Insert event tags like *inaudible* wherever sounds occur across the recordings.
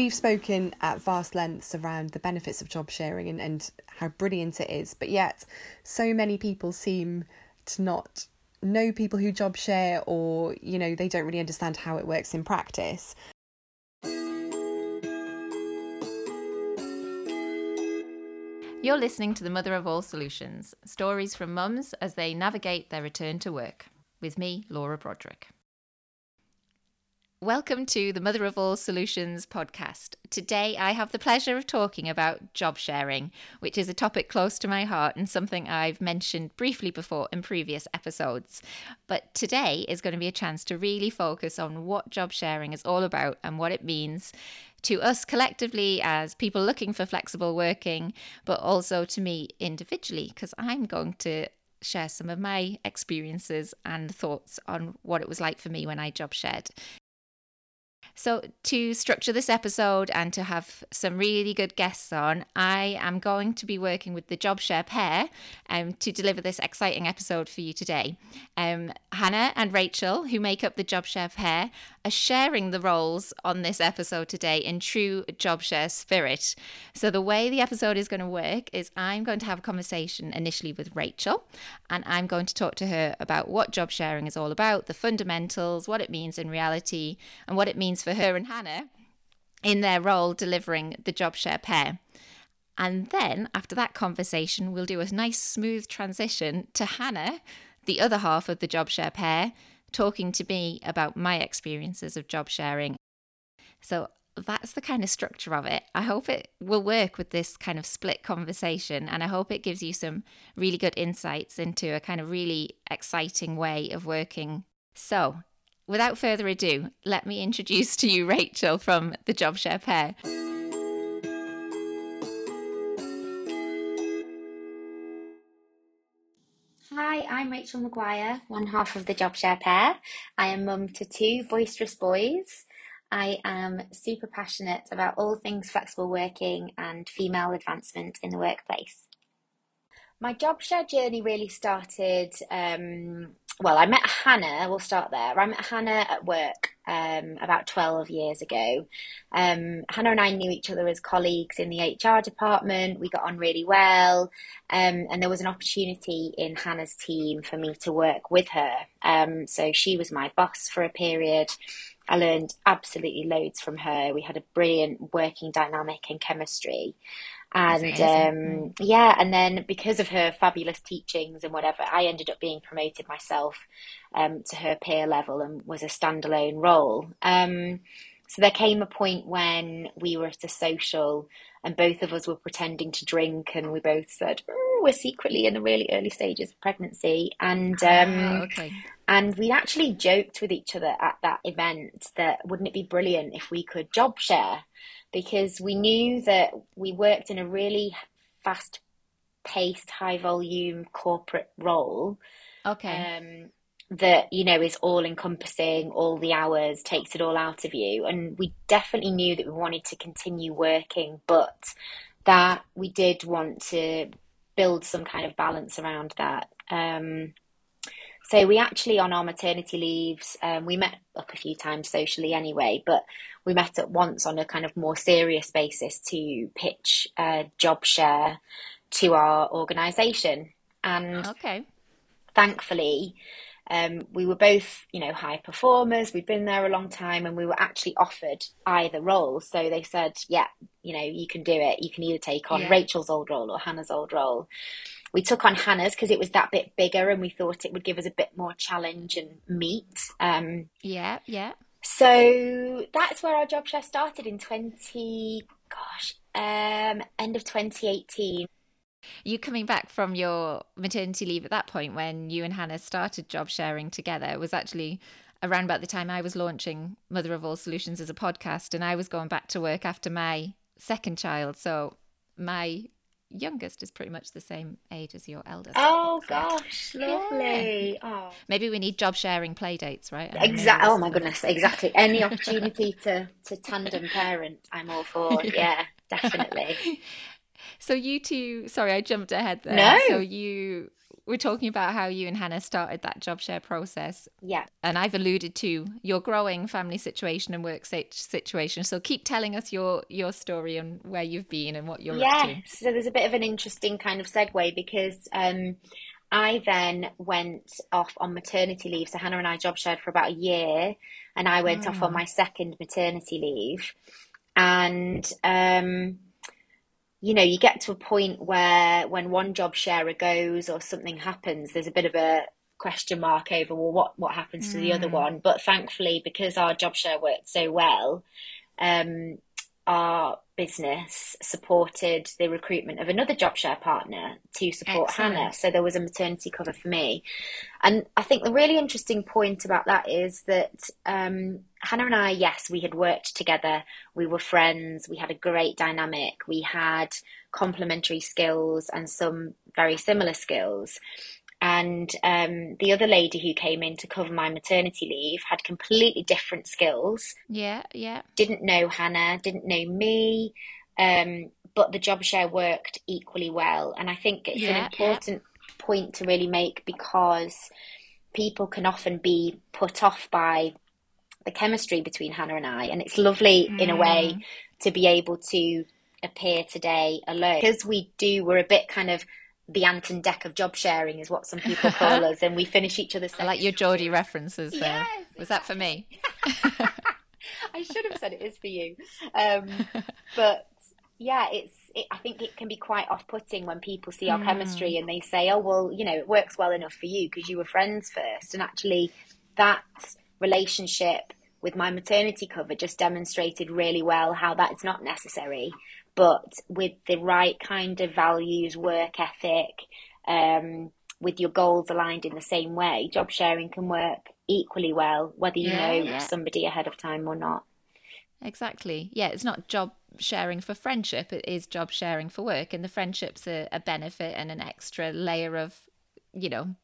we've spoken at vast lengths around the benefits of job sharing and, and how brilliant it is, but yet so many people seem to not know people who job share or, you know, they don't really understand how it works in practice. You're listening to the Mother of All Solutions stories from mums as they navigate their return to work, with me, Laura Broderick. Welcome to the Mother of All Solutions podcast. Today I have the pleasure of talking about job sharing, which is a topic close to my heart and something I've mentioned briefly before in previous episodes. But today is going to be a chance to really focus on what job sharing is all about and what it means to us collectively as people looking for flexible working, but also to me individually, because I'm going to share some of my experiences and thoughts on what it was like for me when I job shared. So, to structure this episode and to have some really good guests on, I am going to be working with the JobShare pair um, to deliver this exciting episode for you today. Um, Hannah and Rachel, who make up the JobShare pair, are sharing the roles on this episode today in true JobShare spirit. So, the way the episode is going to work is I'm going to have a conversation initially with Rachel, and I'm going to talk to her about what job sharing is all about, the fundamentals, what it means in reality, and what it means for for her and Hannah in their role delivering the job share pair. And then after that conversation, we'll do a nice smooth transition to Hannah, the other half of the job share pair, talking to me about my experiences of job sharing. So that's the kind of structure of it. I hope it will work with this kind of split conversation, and I hope it gives you some really good insights into a kind of really exciting way of working. So, without further ado, let me introduce to you Rachel from the JobShare pair. Hi, I'm Rachel Maguire, one half of the JobShare pair. I am mum to two boisterous boys. I am super passionate about all things flexible working and female advancement in the workplace. My JobShare journey really started um, well, I met Hannah. We'll start there. I met Hannah at work um, about 12 years ago. Um, Hannah and I knew each other as colleagues in the HR department. We got on really well. Um, and there was an opportunity in Hannah's team for me to work with her. Um, so she was my boss for a period. I learned absolutely loads from her. We had a brilliant working dynamic and chemistry and um, yeah and then because of her fabulous teachings and whatever i ended up being promoted myself um, to her peer level and was a standalone role. Um, so there came a point when we were at a social and both of us were pretending to drink and we both said oh, we're secretly in the really early stages of pregnancy. And um, ah, okay. and we actually joked with each other at that event that wouldn't it be brilliant if we could job share because we knew that we worked in a really fast paced, high volume corporate role. Okay. Um, that you know is all encompassing all the hours takes it all out of you and we definitely knew that we wanted to continue working but that we did want to build some kind of balance around that um, so we actually on our maternity leaves um, we met up a few times socially anyway but we met at once on a kind of more serious basis to pitch a job share to our organisation. And okay. thankfully, um, we were both, you know, high performers. We'd been there a long time, and we were actually offered either role. So they said, "Yeah, you know, you can do it. You can either take on yeah. Rachel's old role or Hannah's old role." We took on Hannah's because it was that bit bigger, and we thought it would give us a bit more challenge and meat. Um, yeah, yeah. So that's where our job share started in 20, gosh, um, end of 2018. You coming back from your maternity leave at that point when you and Hannah started job sharing together was actually around about the time I was launching Mother of All Solutions as a podcast and I was going back to work after my second child. So my youngest is pretty much the same age as your eldest. Oh gosh, lovely. Yeah. Oh. Maybe we need job sharing play dates, right? Exactly. Oh my goodness, exactly. Any *laughs* opportunity to to tandem parent, I'm all for. *laughs* Yeah, definitely. So you two, sorry, I jumped ahead there. No. So you we're talking about how you and Hannah started that job share process. Yeah. And I've alluded to your growing family situation and work situation. So keep telling us your your story and where you've been and what you're yeah. up to. So there's a bit of an interesting kind of segue because um, I then went off on maternity leave. So Hannah and I job shared for about a year, and I went off on mm. my second maternity leave. And um, you know, you get to a point where when one job sharer goes or something happens, there's a bit of a question mark over well what what happens mm. to the other mm. one. But thankfully, because our job share worked so well, um, our business supported the recruitment of another job share partner to support Excellent. Hannah. So there was a maternity cover for me. And I think the really interesting point about that is that um, Hannah and I, yes, we had worked together. We were friends. We had a great dynamic. We had complementary skills and some very similar skills. And um, the other lady who came in to cover my maternity leave had completely different skills. Yeah, yeah. Didn't know Hannah, didn't know me, um, but the job share worked equally well. And I think it's yeah, an important yeah. point to really make because people can often be put off by the chemistry between Hannah and I. And it's lovely mm. in a way mm. to be able to appear today alone because we do, we're a bit kind of the Ant and Dec of job sharing is what some people call *laughs* us, and we finish each other's. I like your Geordie references there. Yes, Was that for me? *laughs* I should have said it is for you, um, *laughs* but yeah, it's. It, I think it can be quite off-putting when people see our mm. chemistry and they say, "Oh, well, you know, it works well enough for you because you were friends first. and actually, that relationship with my maternity cover just demonstrated really well how that is not necessary but with the right kind of values, work ethic, um, with your goals aligned in the same way, job sharing can work equally well, whether you yeah, know yeah. somebody ahead of time or not. Exactly. Yeah, it's not job sharing for friendship, it is job sharing for work. And the friendship's a, a benefit and an extra layer of, you know,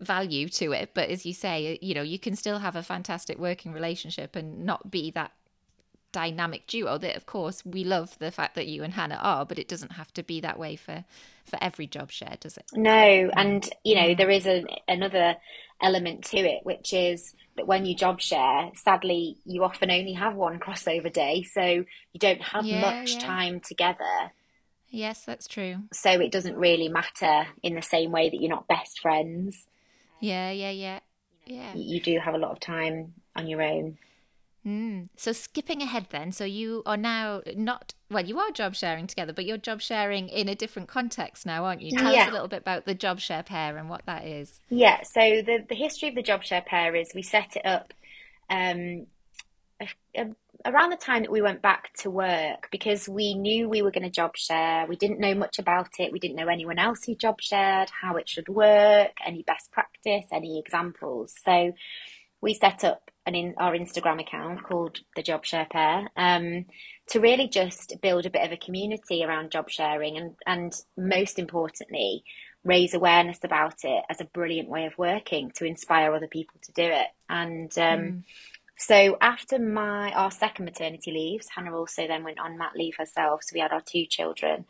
value to it. But as you say, you know, you can still have a fantastic working relationship and not be that dynamic duo that of course we love the fact that you and Hannah are but it doesn't have to be that way for for every job share does it? No and you know there is a, another element to it which is that when you job share sadly you often only have one crossover day so you don't have yeah, much yeah. time together. Yes that's true. So it doesn't really matter in the same way that you're not best friends. Yeah yeah yeah. Yeah. You do have a lot of time on your own Mm. So skipping ahead then, so you are now not well, you are job sharing together, but you're job sharing in a different context now, aren't you? Tell yeah. us a little bit about the job share pair and what that is. Yeah, so the the history of the job share pair is we set it up um, a, a, around the time that we went back to work because we knew we were going to job share. We didn't know much about it. We didn't know anyone else who job shared, how it should work, any best practice, any examples. So we set up an in our Instagram account called the Job Share Pair um, to really just build a bit of a community around job sharing and and most importantly raise awareness about it as a brilliant way of working to inspire other people to do it and um, mm. so after my our second maternity leaves Hannah also then went on mat leave herself so we had our two children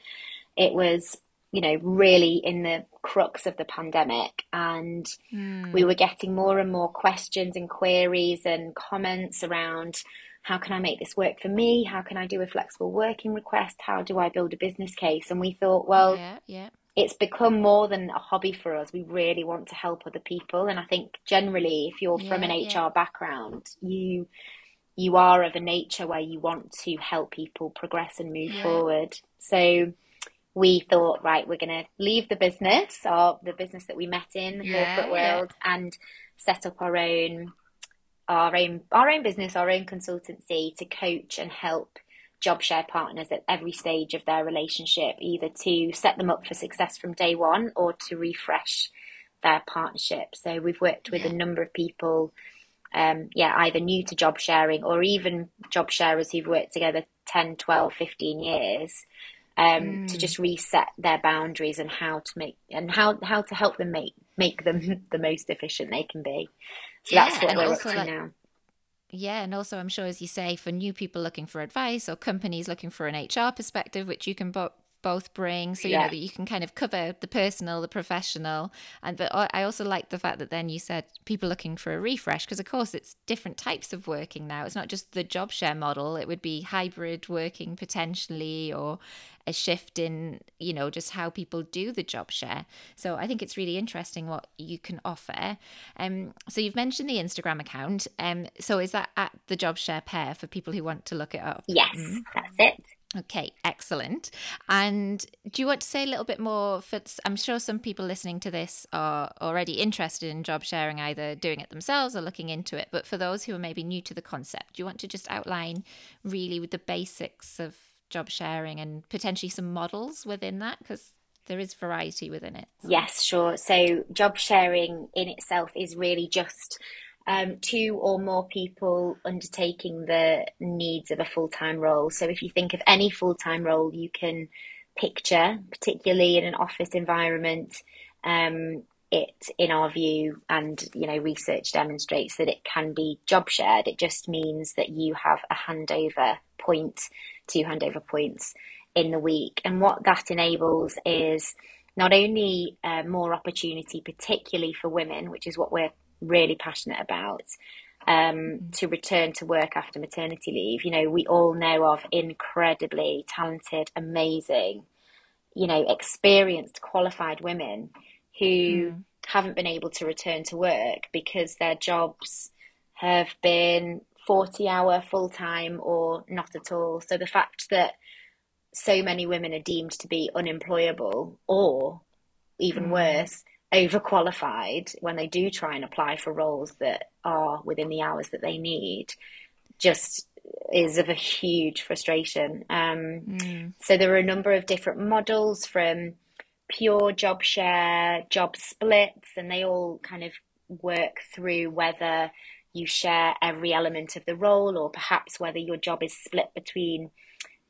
it was you know, really in the crux of the pandemic. And mm. we were getting more and more questions and queries and comments around how can I make this work for me? How can I do a flexible working request? How do I build a business case? And we thought, well, yeah, yeah. it's become more than a hobby for us. We really want to help other people. And I think generally, if you're yeah, from an HR background, you you are of a nature where you want to help people progress and move forward. So we thought, right, we're going to leave the business or the business that we met in the yeah, corporate world yeah. and set up our own our own our own business, our own consultancy to coach and help job share partners at every stage of their relationship, either to set them up for success from day one or to refresh their partnership. So we've worked with yeah. a number of people, um, yeah, either new to job sharing or even job sharers who've worked together 10, 12, 15 years um, mm. to just reset their boundaries and how to make and how how to help them make make them *laughs* the most efficient they can be. So yeah, that's what we're up to like, now. Yeah, and also I'm sure, as you say, for new people looking for advice or companies looking for an HR perspective, which you can bo- both bring so you yeah. know that you can kind of cover the personal the professional and but i also like the fact that then you said people looking for a refresh because of course it's different types of working now. It's not just the job share model it would be hybrid working potentially or a shift in you know just how people do the job share. So i think it's really interesting what you can offer. Um so you've mentioned the instagram account. Um so is that at the job share pair for people who want to look it up? Yes mm-hmm. that's it Okay, excellent. And do you want to say a little bit more? For I'm sure some people listening to this are already interested in job sharing, either doing it themselves or looking into it. But for those who are maybe new to the concept, do you want to just outline really with the basics of job sharing and potentially some models within that? Because there is variety within it. Yes, sure. So job sharing in itself is really just um, two or more people undertaking the needs of a full time role. So if you think of any full time role you can picture, particularly in an office environment, um, it, in our view, and you know, research demonstrates that it can be job shared. It just means that you have a handover point, two handover points in the week, and what that enables is not only uh, more opportunity, particularly for women, which is what we're really passionate about um, mm-hmm. to return to work after maternity leave. You know, we all know of incredibly talented, amazing, you know, experienced, qualified women who mm. haven't been able to return to work because their jobs have been 40 hour full time or not at all. So the fact that so many women are deemed to be unemployable or even mm. worse, overqualified when they do try and apply for roles that are within the hours that they need just is of a huge frustration. Um, mm. So there are a number of different models from pure job share, job splits, and they all kind of work through whether you share every element of the role or perhaps whether your job is split between,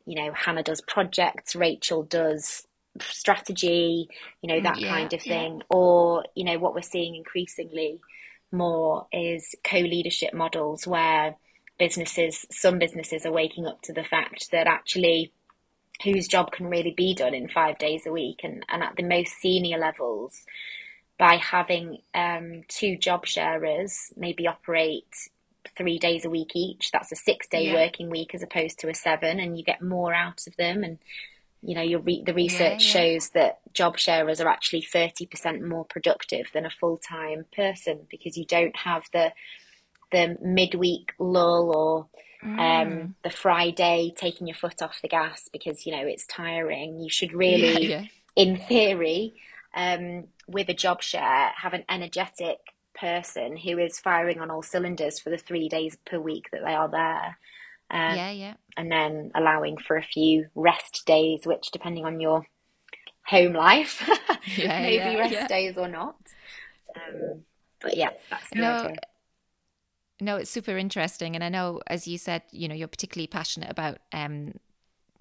you know, Hannah does projects, Rachel does strategy, you know, that yeah, kind of thing. Yeah. Or, you know, what we're seeing increasingly more is co leadership models where businesses, some businesses are waking up to the fact that actually whose job can really be done in five days a week and, and at the most senior levels by having um, two job sharers maybe operate three days a week each that's a six day yeah. working week as opposed to a seven and you get more out of them and you know, your re- the research yeah, yeah. shows that job sharers are actually 30% more productive than a full-time person because you don't have the the midweek lull or um, mm. the Friday taking your foot off the gas because you know it's tiring. You should *laughs* really, yeah, in theory, um, with a job share, have an energetic person who is firing on all cylinders for the three days per week that they are there. Um, yeah, yeah. And then allowing for a few rest days, which, depending on your home life, *laughs* yeah, maybe yeah, rest yeah. days or not. Um, but yeah, that's the no, idea. No, it's super interesting, and I know, as you said, you know, you're particularly passionate about um,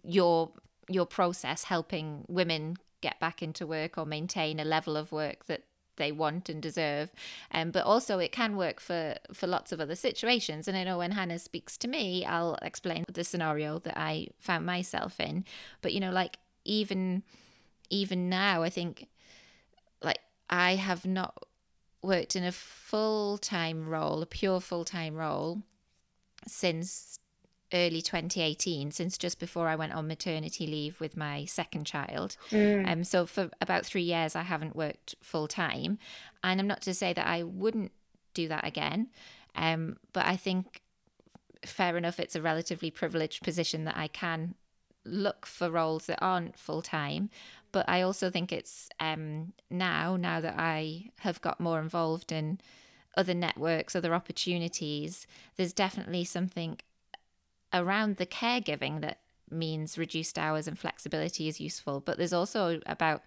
your your process helping women get back into work or maintain a level of work that they want and deserve. Um, but also it can work for for lots of other situations. And i know when hannah speaks to me i'll explain the scenario that i found myself in. But you know like even even now i think like i have not worked in a full-time role a pure full-time role since early 2018, since just before I went on maternity leave with my second child. Mm. Um, so for about three years, I haven't worked full time. And I'm not to say that I wouldn't do that again, um, but I think fair enough, it's a relatively privileged position that I can look for roles that aren't full time. But I also think it's um, now, now that I have got more involved in other networks, other opportunities, there's definitely something around the caregiving that means reduced hours and flexibility is useful. But there's also about,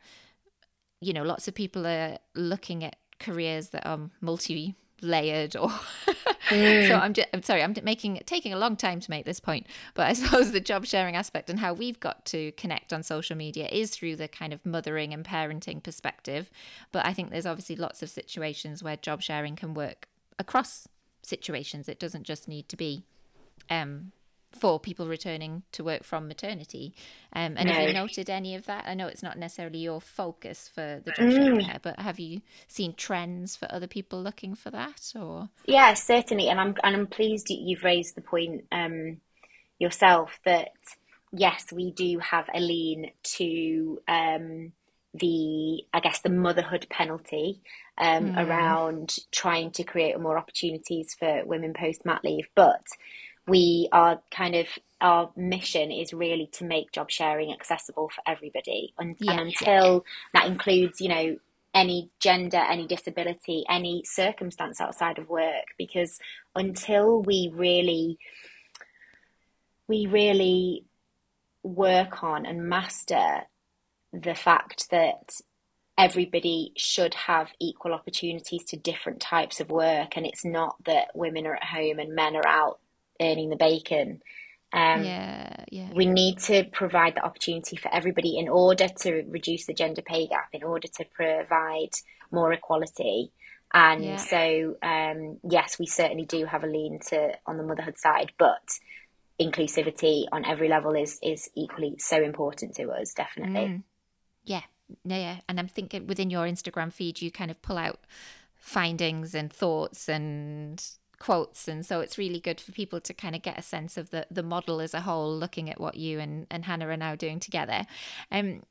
you know, lots of people are looking at careers that are multi layered or *laughs* mm. so I'm just, I'm sorry I'm making taking a long time to make this point but I *laughs* suppose the job sharing aspect and how we've got to connect on social media is through the kind of mothering and parenting perspective but I think there's obviously lots of situations where job sharing can work across situations it doesn't just need to be um for people returning to work from maternity. Um, and no. have you noted any of that? I know it's not necessarily your focus for the job mm. care, but have you seen trends for other people looking for that? Or yeah, certainly. And I'm and I'm pleased you've raised the point um, yourself that yes, we do have a lean to um, the I guess the motherhood penalty um, mm. around trying to create more opportunities for women post mat leave, but we are kind of our mission is really to make job sharing accessible for everybody and, yeah. and until that includes you know any gender any disability any circumstance outside of work because until we really we really work on and master the fact that everybody should have equal opportunities to different types of work and it's not that women are at home and men are out earning the bacon. Um, yeah, yeah. We need to provide the opportunity for everybody in order to reduce the gender pay gap, in order to provide more equality. And yeah. so, um, yes, we certainly do have a lean to on the motherhood side, but inclusivity on every level is is equally so important to us. Definitely. Mm. Yeah, yeah, and I'm thinking within your Instagram feed, you kind of pull out findings and thoughts and quotes and so it's really good for people to kind of get a sense of the the model as a whole looking at what you and, and hannah are now doing together. Um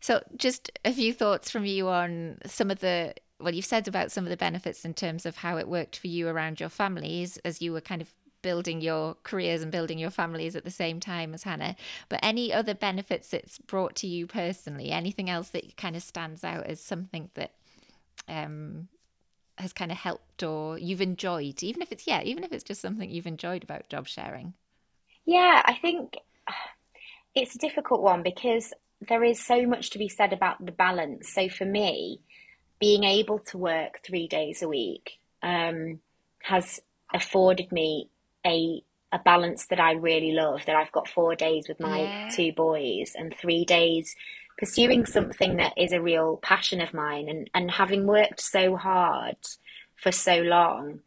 so just a few thoughts from you on some of the well you've said about some of the benefits in terms of how it worked for you around your families as you were kind of building your careers and building your families at the same time as hannah. But any other benefits it's brought to you personally? Anything else that kind of stands out as something that um has kind of helped or you've enjoyed, even if it's yeah, even if it's just something you've enjoyed about job sharing? Yeah, I think it's a difficult one because there is so much to be said about the balance. So for me, being able to work three days a week um, has afforded me a a balance that I really love. That I've got four days with my yeah. two boys and three days pursuing something that is a real passion of mine and, and having worked so hard for so long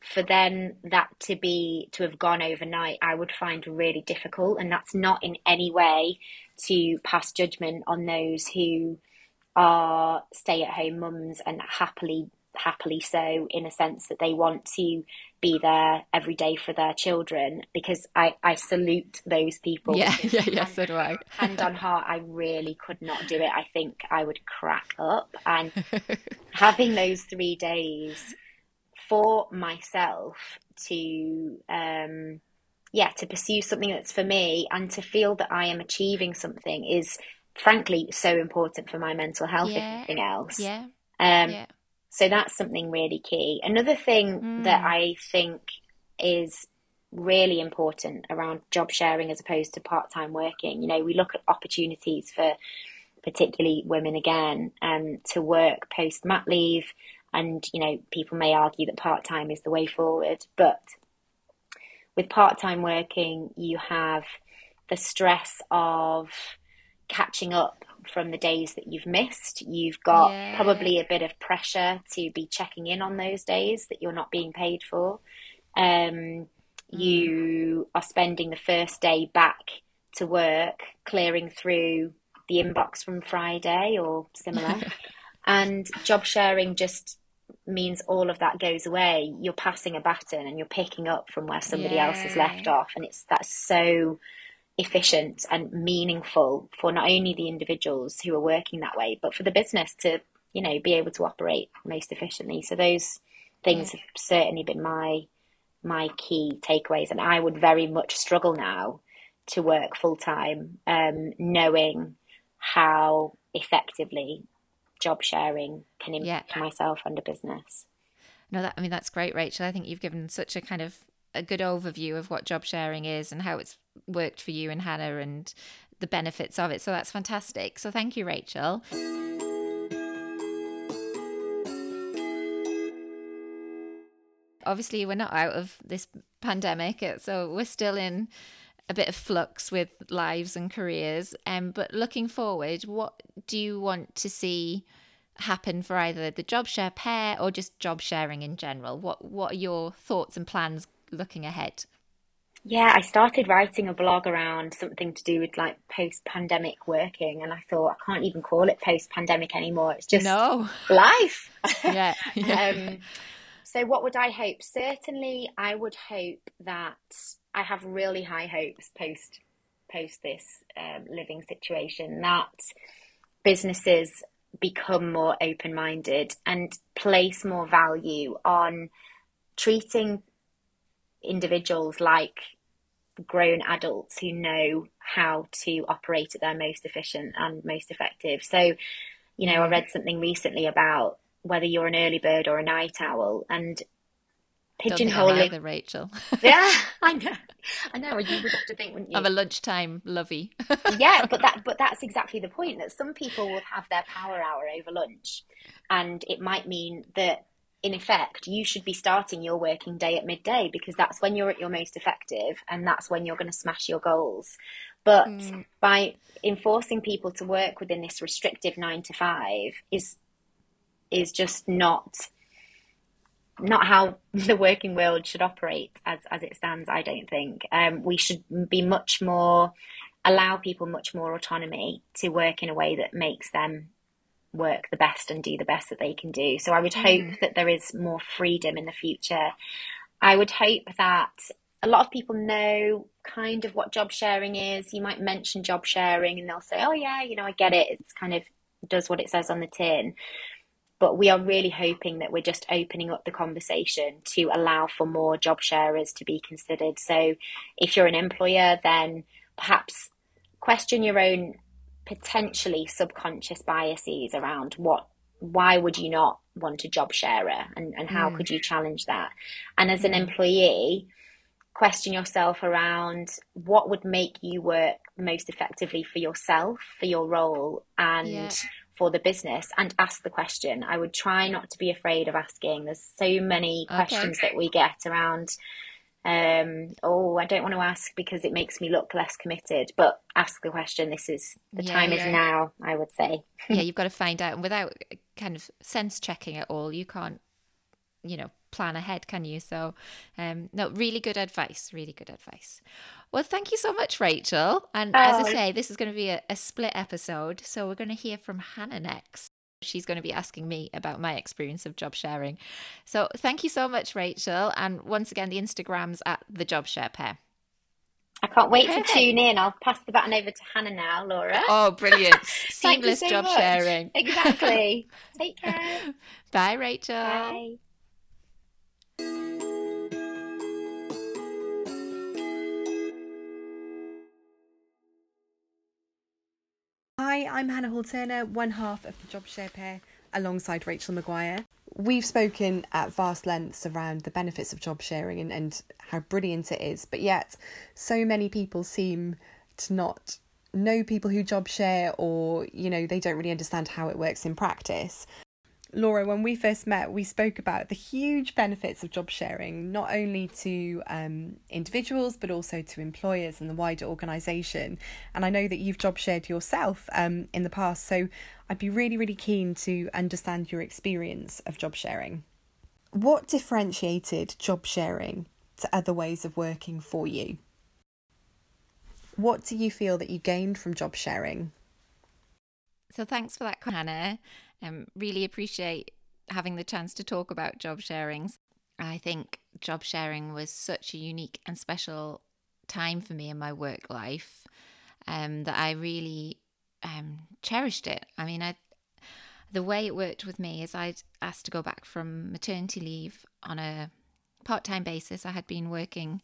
for then that to be to have gone overnight i would find really difficult. And that's not in any way to pass judgment on those who are stay at home mums and happily happily so in a sense that they want to be there every day for their children because I, I salute those people. Yeah, yeah, yeah, so do I. hand on heart, I really could not do it. I think I would crack up. And *laughs* having those three days for myself to, um, yeah, to pursue something that's for me and to feel that I am achieving something is frankly so important for my mental health, yeah. if anything else. Yeah. Um, yeah. So that's something really key. Another thing mm. that I think is really important around job sharing as opposed to part time working. You know, we look at opportunities for particularly women again um, to work post mat leave. And, you know, people may argue that part time is the way forward. But with part time working, you have the stress of catching up from the days that you've missed. You've got yeah. probably a bit of pressure to be checking in on those days that you're not being paid for. Um, mm. You are spending the first day back to work clearing through the inbox from Friday or similar. *laughs* and job sharing just means all of that goes away. You're passing a baton and you're picking up from where somebody yeah. else has left off. And it's that's so efficient and meaningful for not only the individuals who are working that way, but for the business to, you know, be able to operate most efficiently. So those things have certainly been my my key takeaways, and I would very much struggle now to work full time, um, knowing how effectively job sharing can impact yeah. myself and a business. No, that I mean that's great, Rachel. I think you've given such a kind of a good overview of what job sharing is and how it's worked for you and Hannah and the benefits of it. So that's fantastic. So thank you, Rachel. Obviously, we're not out of this pandemic, so we're still in a bit of flux with lives and careers. Um, but looking forward, what do you want to see happen for either the job share pair or just job sharing in general? What What are your thoughts and plans looking ahead? Yeah, I started writing a blog around something to do with like post pandemic working, and I thought I can't even call it post pandemic anymore. It's just no. life. Yeah. *laughs* yeah. um, so, what would I hope? Certainly, I would hope that I have really high hopes post post this um, living situation that businesses become more open minded and place more value on treating individuals like grown adults who know how to operate at their most efficient and most effective. So, you know, I read something recently about whether you're an early bird or a night owl and pigeonholing either, Rachel. *laughs* *laughs* yeah, I know. I know. You would have to think, wouldn't you? I'm a lunchtime lovey. *laughs* yeah, but that but that's exactly the point. That some people will have their power hour over lunch, and it might mean that in effect, you should be starting your working day at midday because that's when you're at your most effective and that's when you're going to smash your goals. But mm. by enforcing people to work within this restrictive nine to five is is just not not how *laughs* the working world should operate as as it stands. I don't think um, we should be much more allow people much more autonomy to work in a way that makes them work the best and do the best that they can do. So I would hope mm. that there is more freedom in the future. I would hope that a lot of people know kind of what job sharing is. You might mention job sharing and they'll say, "Oh yeah, you know, I get it. It's kind of does what it says on the tin." but we are really hoping that we're just opening up the conversation to allow for more job sharers to be considered. So if you're an employer, then perhaps question your own potentially subconscious biases around what why would you not want a job sharer and, and how mm. could you challenge that? And as an hmm. employee, question yourself around what would make you work most effectively for yourself, for your role, and yeah for the business and ask the question. I would try not to be afraid of asking. There's so many questions okay. that we get around um, oh, I don't want to ask because it makes me look less committed. But ask the question. This is the yeah, time yeah. is now. I would say. yeah, *laughs* you've got to find out, and without kind of sense checking at all, you can't, you know, plan ahead, can you? So, um, no, really good advice. Really good advice. Well, thank you so much, Rachel. And oh. as I oh. say, this is going to be a, a split episode. So we're going to hear from Hannah next. She's going to be asking me about my experience of job sharing. So thank you so much, Rachel. And once again, the Instagram's at the Job Share Pair. I can't wait Perfect. to tune in. I'll pass the baton over to Hannah now, Laura. Oh, brilliant. *laughs* Seamless so job much. sharing. Exactly. *laughs* Take care. Bye, Rachel. Bye. Hi, I'm Hannah Hall Turner, one half of the Job Share Pair, alongside Rachel Maguire. We've spoken at vast lengths around the benefits of job sharing and, and how brilliant it is, but yet so many people seem to not know people who job share or, you know, they don't really understand how it works in practice. Laura, when we first met, we spoke about the huge benefits of job sharing, not only to um, individuals, but also to employers and the wider organisation. And I know that you've job shared yourself um, in the past, so I'd be really, really keen to understand your experience of job sharing. What differentiated job sharing to other ways of working for you? What do you feel that you gained from job sharing? So, thanks for that, Hannah. Um, really appreciate having the chance to talk about job sharings. I think job sharing was such a unique and special time for me in my work life um, that I really um, cherished it. I mean, I, the way it worked with me is I'd asked to go back from maternity leave on a part time basis. I had been working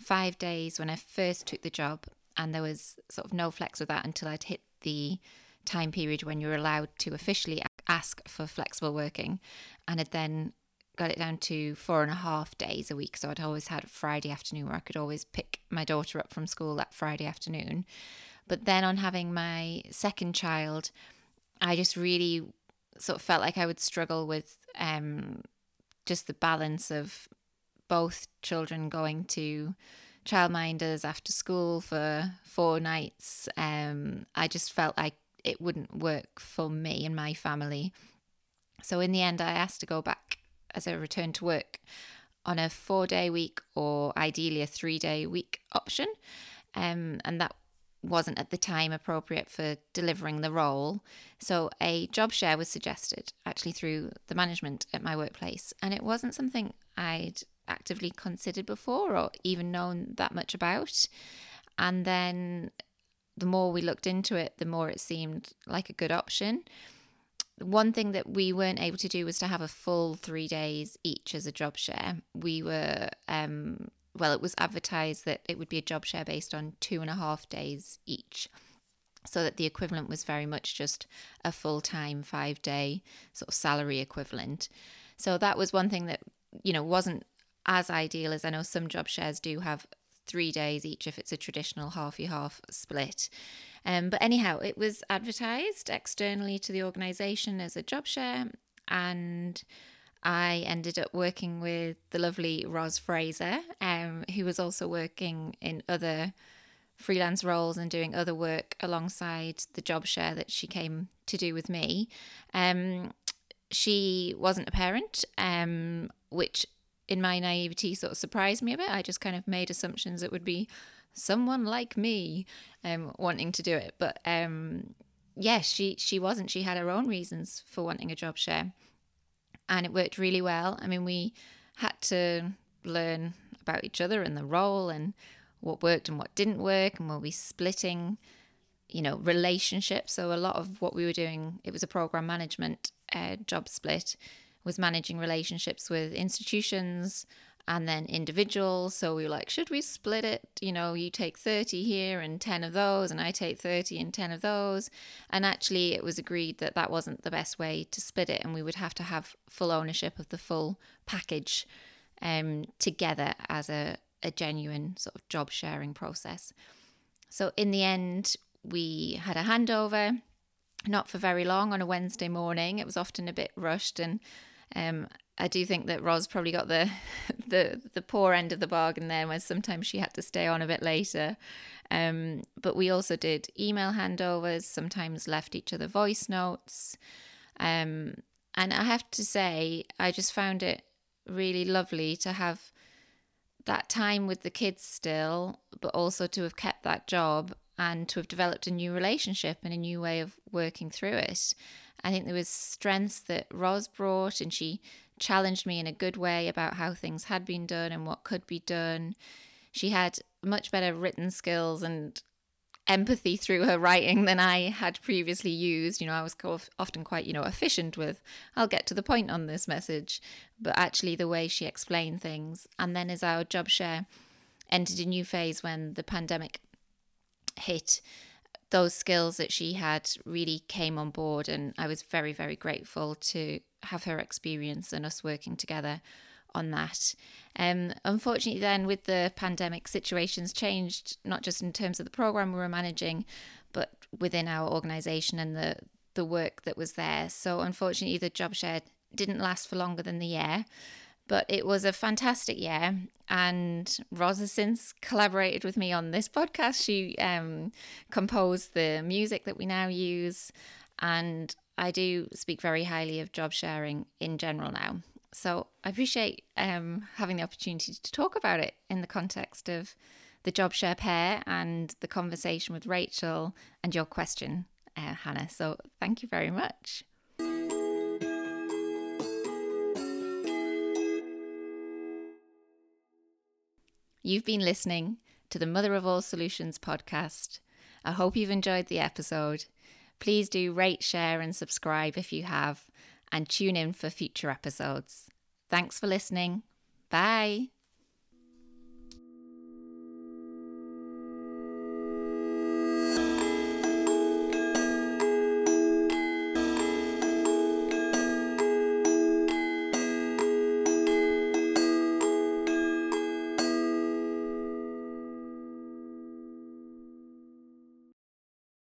five days when I first took the job, and there was sort of no flex with that until I'd hit the time period when you're allowed to officially ask for flexible working and had then got it down to four and a half days a week. So I'd always had a Friday afternoon where I could always pick my daughter up from school that Friday afternoon. But then on having my second child, I just really sort of felt like I would struggle with um, just the balance of both children going to childminders after school for four nights. Um, I just felt like it wouldn't work for me and my family. So in the end, I asked to go back as I returned to work on a four day week or ideally a three day week option. Um, and that wasn't at the time appropriate for delivering the role. So a job share was suggested actually through the management at my workplace. And it wasn't something I'd actively considered before or even known that much about. And then the more we looked into it, the more it seemed like a good option. One thing that we weren't able to do was to have a full three days each as a job share. We were, um, well, it was advertised that it would be a job share based on two and a half days each. So that the equivalent was very much just a full time five day sort of salary equivalent. So that was one thing that, you know, wasn't as ideal as I know some job shares do have three days each if it's a traditional half y half split. Um, but anyhow, it was advertised externally to the organisation as a job share, and I ended up working with the lovely Ros Fraser, um, who was also working in other freelance roles and doing other work alongside the job share that she came to do with me. Um, she wasn't a parent, um, which in my naivety sort of surprised me a bit. I just kind of made assumptions it would be someone like me um, wanting to do it. But um, yes, yeah, she she wasn't. She had her own reasons for wanting a job share, and it worked really well. I mean, we had to learn about each other and the role and what worked and what didn't work, and we were we splitting, you know, relationships. So a lot of what we were doing, it was a program management uh, job split was managing relationships with institutions and then individuals. So we were like, should we split it? You know, you take 30 here and 10 of those, and I take 30 and 10 of those. And actually, it was agreed that that wasn't the best way to split it, and we would have to have full ownership of the full package um, together as a, a genuine sort of job sharing process. So in the end, we had a handover, not for very long on a Wednesday morning. It was often a bit rushed and um, I do think that Roz probably got the *laughs* the the poor end of the bargain there, where sometimes she had to stay on a bit later. Um, but we also did email handovers, sometimes left each other voice notes. Um, and I have to say, I just found it really lovely to have that time with the kids still, but also to have kept that job and to have developed a new relationship and a new way of working through it. I think there was strengths that Roz brought, and she challenged me in a good way about how things had been done and what could be done. She had much better written skills and empathy *laughs* through her writing than I had previously used. You know, I was often quite, you know, efficient with, I'll get to the point on this message. But actually, the way she explained things. And then as our job share entered a new phase when the pandemic hit, those skills that she had really came on board. And I was very, very grateful to have her experience and us working together on that. Um, unfortunately, then with the pandemic, situations changed, not just in terms of the program we were managing, but within our organisation and the the work that was there. So unfortunately, the job share didn't last for longer than the year. But it was a fantastic year, and Ros has since collaborated with me on this podcast. She um, composed the music that we now use, and I do speak very highly of job sharing in general now. So I appreciate um, having the opportunity to talk about it in the context of the job share pair and the conversation with Rachel and your question, uh, Hannah. So thank you very much. You've been listening to the Mother of All Solutions podcast. I hope you've enjoyed the episode. Please do rate, share, and subscribe if you have, and tune in for future episodes. Thanks for listening. Bye.